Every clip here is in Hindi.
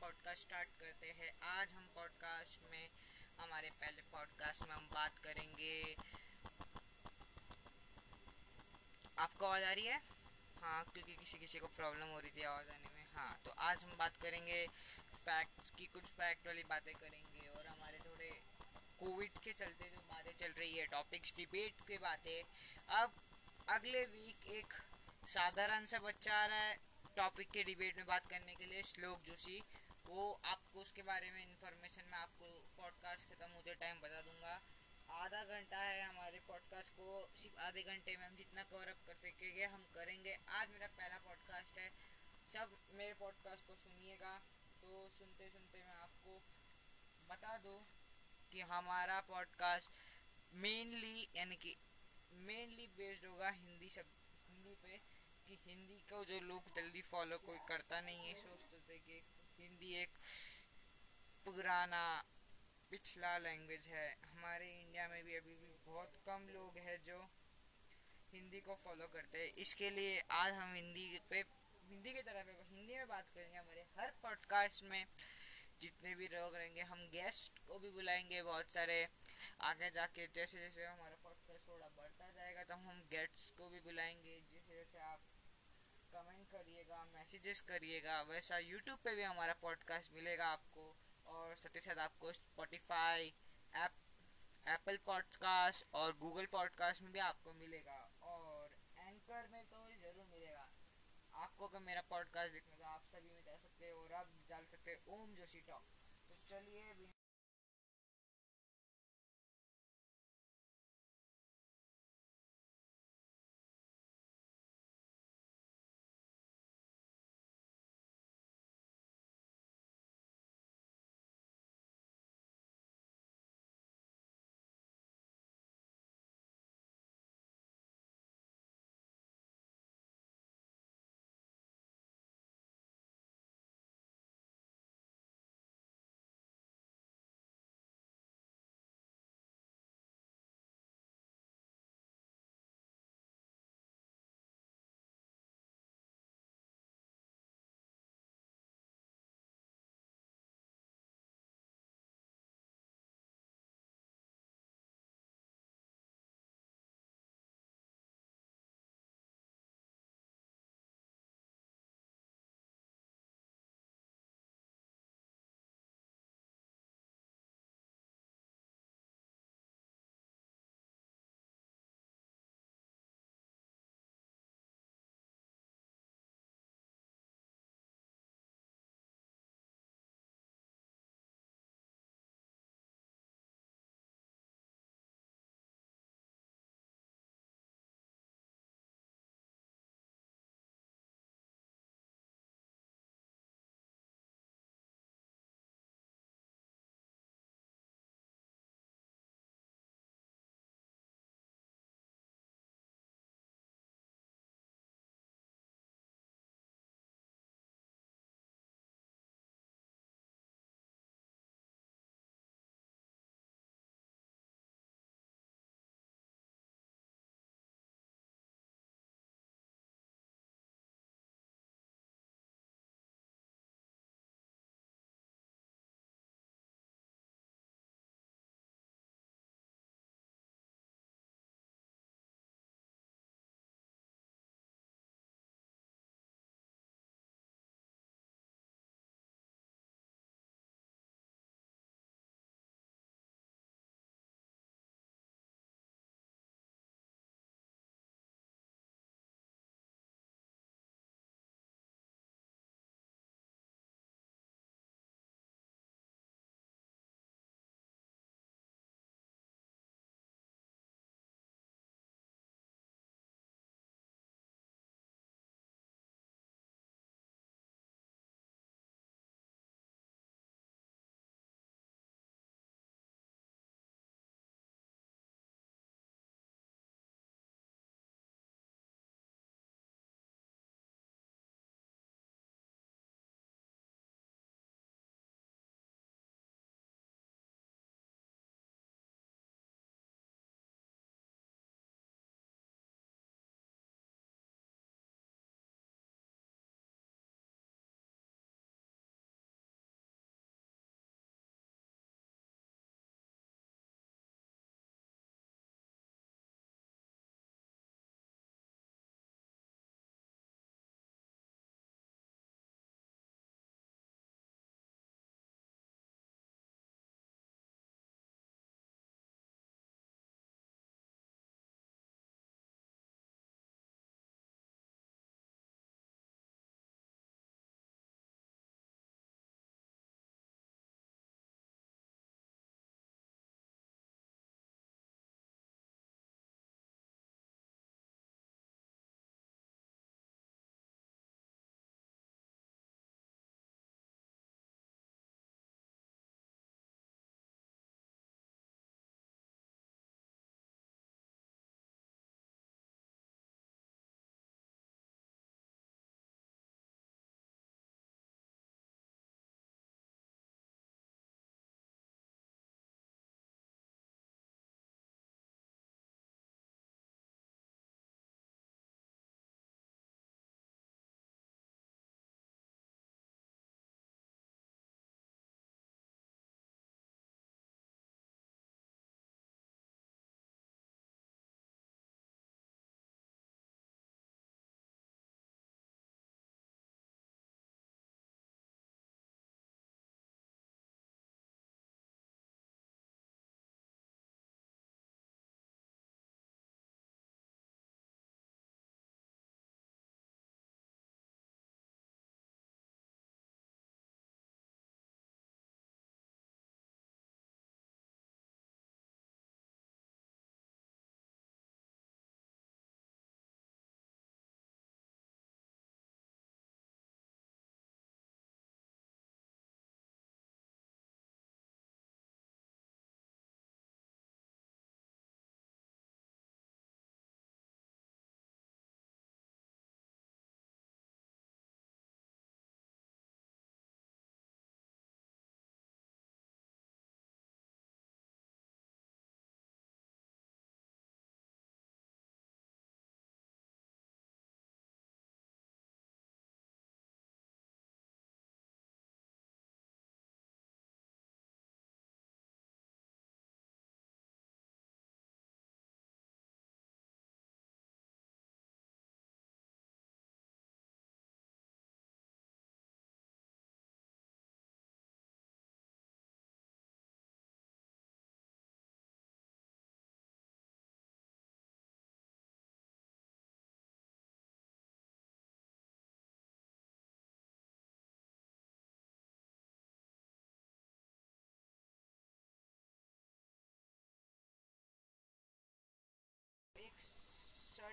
पॉडकास्ट स्टार्ट करते हैं। आज हम पॉडकास्ट में, हमारे पहले पॉडकास्ट में हम बात करेंगे। आपको आवाज़ आ रही है? हाँ क्योंकि किसी किसी को प्रॉब्लम हो रही थी आवाज़ आने में। हाँ तो आज हम बात करेंगे फैक्ट्स की, कुछ फैक्ट वाली बातें करेंगे और हमारे थोड़े कोविड के चलते जो बातें चल रही है टॉपिक्स डिबेट की बातें। अब अगले वीक एक साधारण सा बच्चा आ रहा है टॉपिक के डिबेट में बात करने के लिए, श्लोक जोशी। वो आपको उसके बारे में इंफॉर्मेशन मैं आपको पॉडकास्ट खत्म होते टाइम बता दूँगा। आधा घंटा है हमारे पॉडकास्ट को, सिर्फ़ आधे घंटे में हम जितना कवर अप कर सकेंगे, हम करेंगे। आज मेरा पहला पॉडकास्ट है। सब मेरे पॉडकास्ट को सुनिएगा। तो सुनते सुनते मैं आपको बता दूँ कि हमारा पॉडकास्ट मेनली यानी कि मेनली बेस्ड होगा हिंदी शब्द हिंदी पे, कि हिंदी को जो लोग जल्दी फॉलो कोई करता नहीं है, सोचते थे कि हिंदी एक पुराना पिछला लैंग्वेज है। हमारे इंडिया में भी अभी भी बहुत कम लोग हैं जो हिंदी को फॉलो करते हैं। इसके लिए आज हम हिंदी पे, हिंदी की तरफ़ हिंदी में बात करेंगे हमारे हर पॉडकास्ट में। जितने भी लोग रहेंगे, हम गेस्ट को भी बुलाएँगे बहुत सारे। आगे जाके जैसे जैसे हमारा पॉडकास्ट थोड़ा बढ़ता जाएगा तो हम गेस्ट्स को भी बुलाएँगे। जैसे जैसे आप कमेंट करिएगा मैसेजेस करिएगा, वैसा यूट्यूब पे भी हमारा पॉडकास्ट मिलेगा आपको और साथ ही साथ आपको स्पॉटिफाई ऐप एप्पल पॉडकास्ट और गूगल पॉडकास्ट में भी आपको मिलेगा और एंकर में तो ज़रूर मिलेगा। आपको अगर मेरा पॉडकास्ट देखने का आप सभी में जा सकते हैं और आप डाल सकते हैं, ओम जोशी टॉक। तो चलिए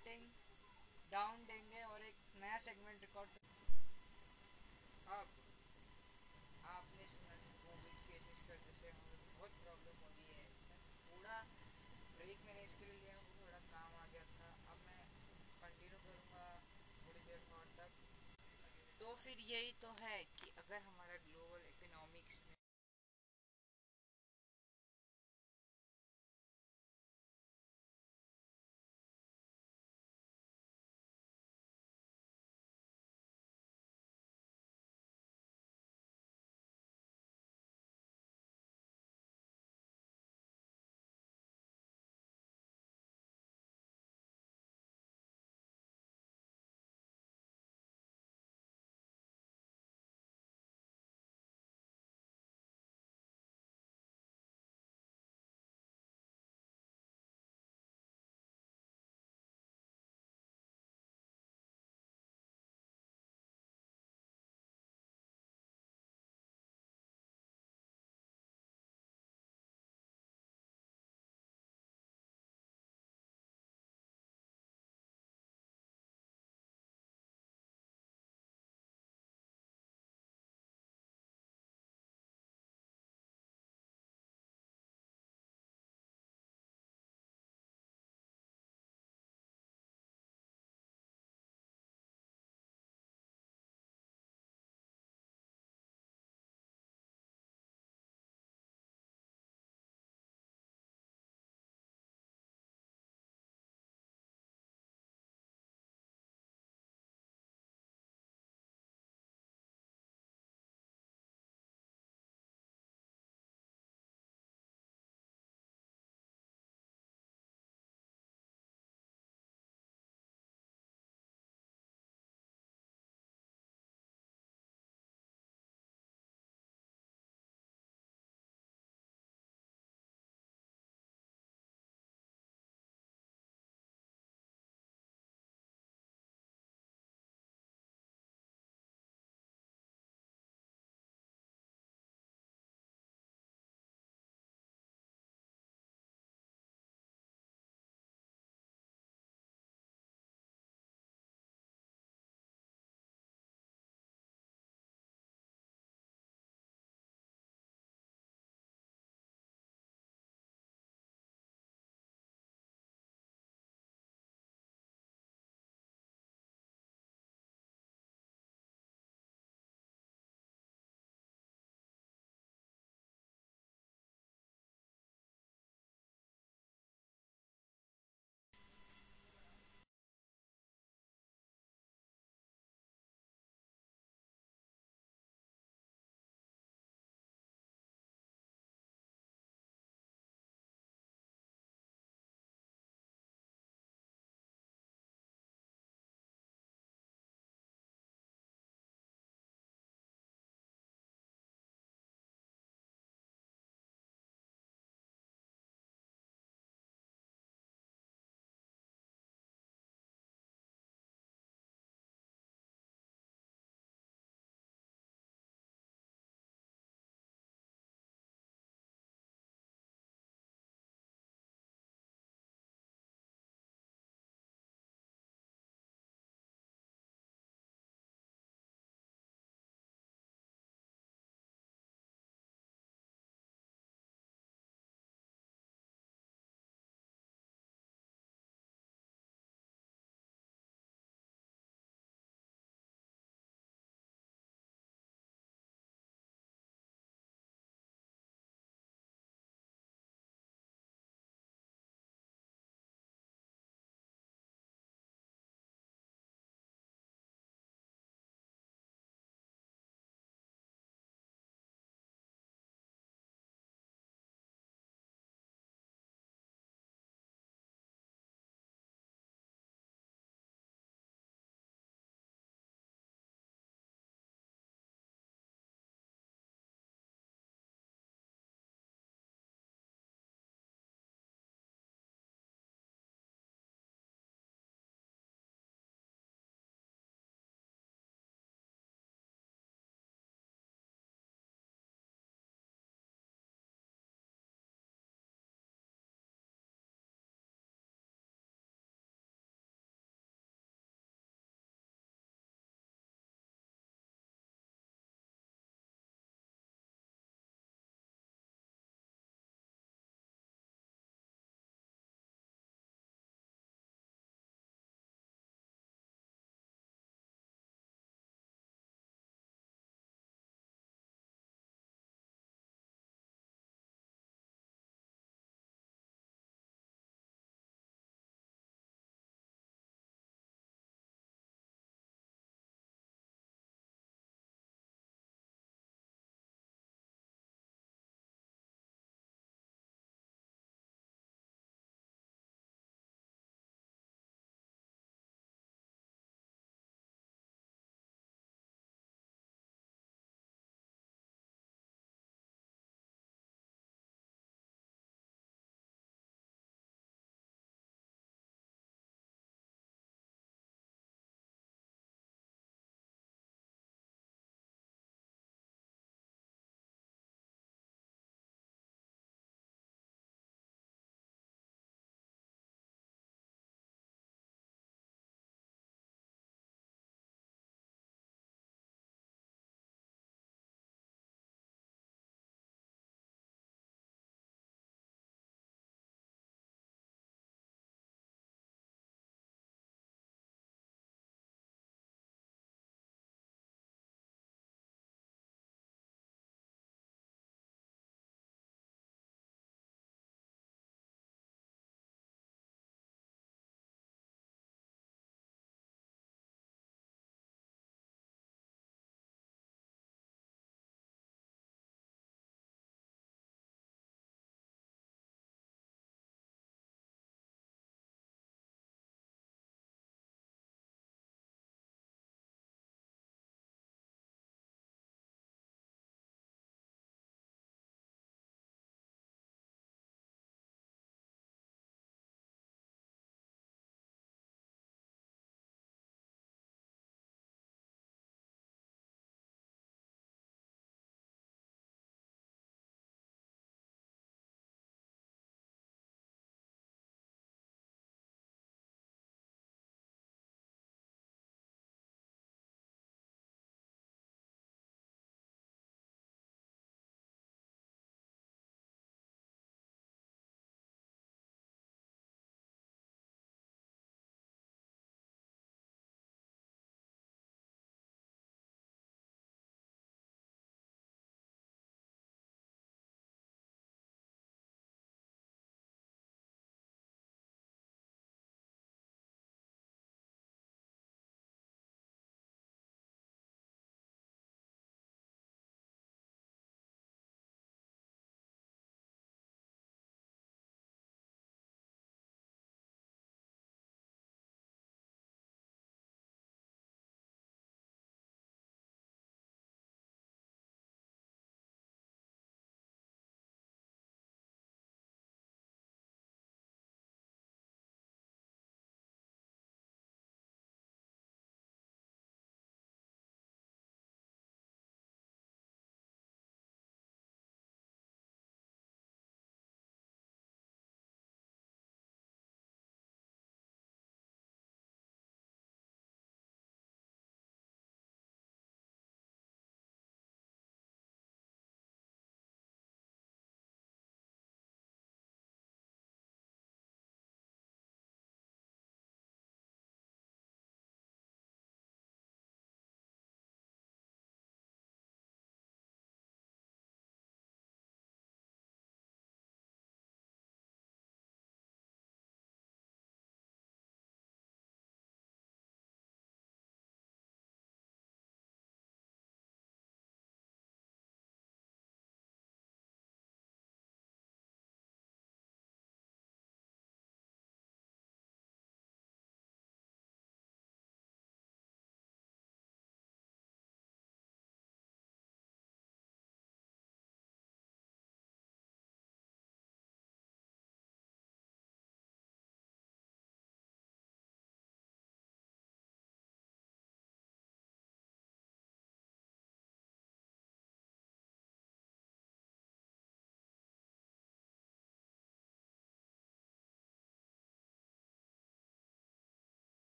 सेटिंग डाउन देंगे और एक नया सेगमेंट रिकॉर्ड अब बहुत प्रॉब्लम हो है। थोड़ा ब्रेक मैंने इसके लिए लिया थोड़ा काम आ गया था। अब मैं कंटिन्यू करूँगा थोड़ी देर बाद तक। तो फिर यही तो है कि अगर हमारा ग्लोबल इकोनॉमिक्स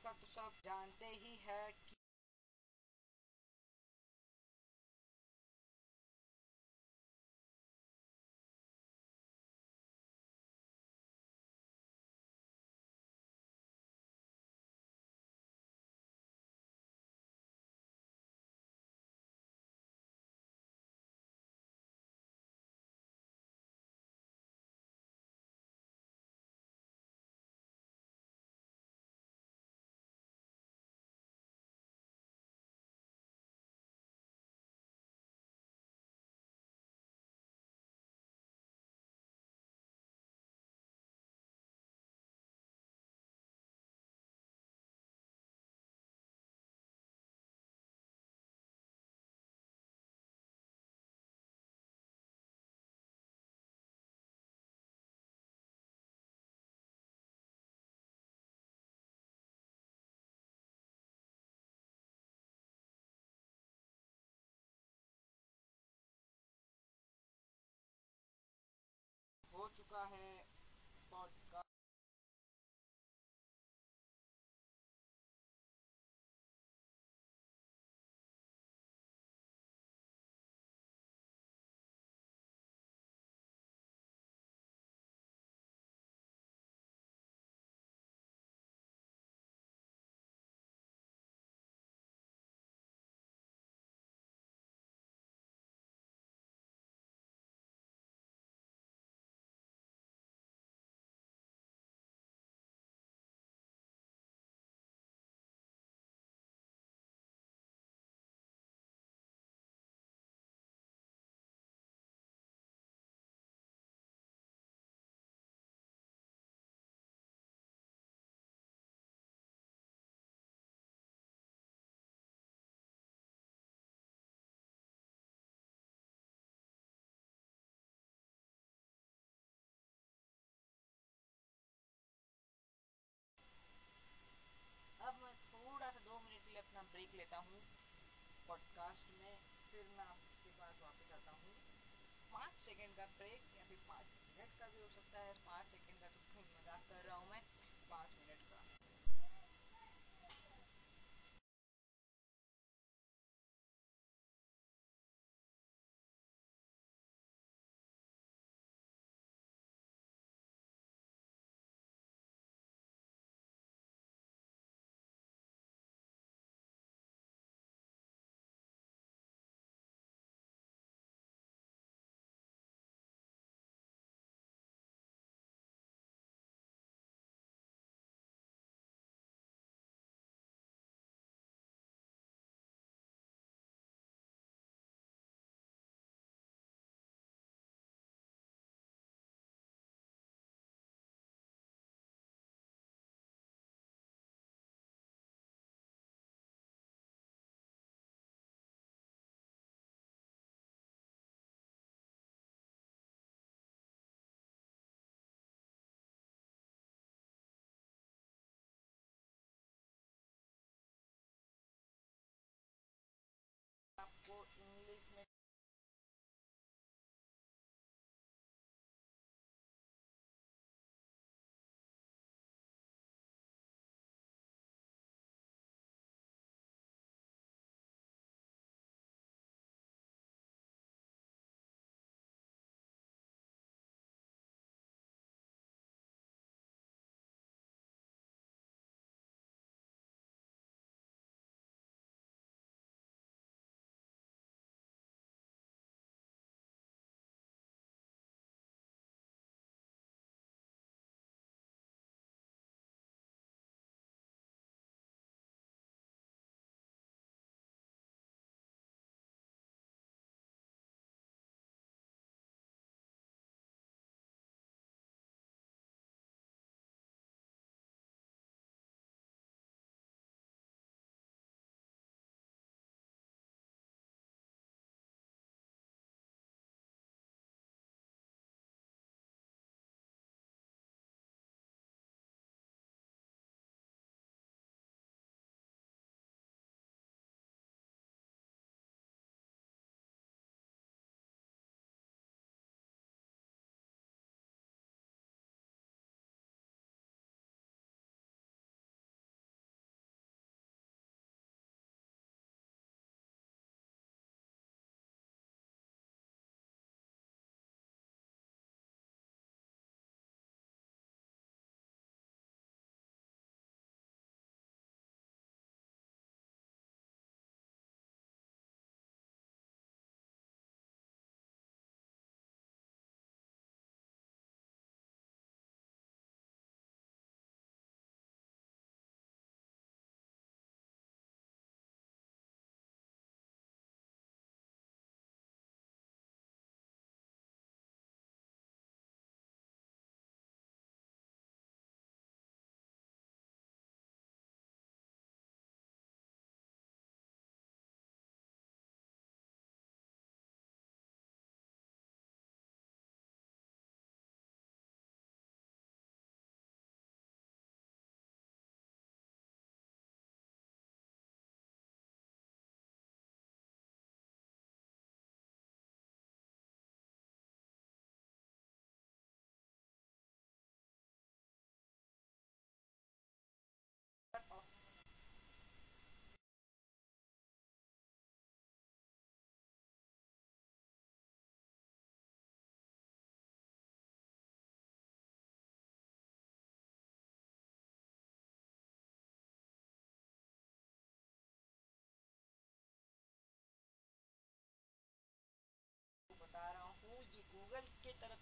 का तो सब जानते ही है कि हो। अपना ब्रेक लेता हूँ पॉडकास्ट में, फिर मैं आपके पास वापस आता हूँ। पाँच सेकेंड का ब्रेक या फिर पाँच मिनट का भी हो सकता है। पाँच सेकेंड का तो मज़ाक कर रहा हूँ मैं। पाँच मिनट का आपको इंग्लिश में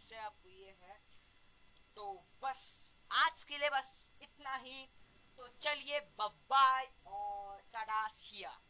से आपको ये है। तो बस, आज के लिए बस इतना ही। तो चलिए बाय और टाटा शिया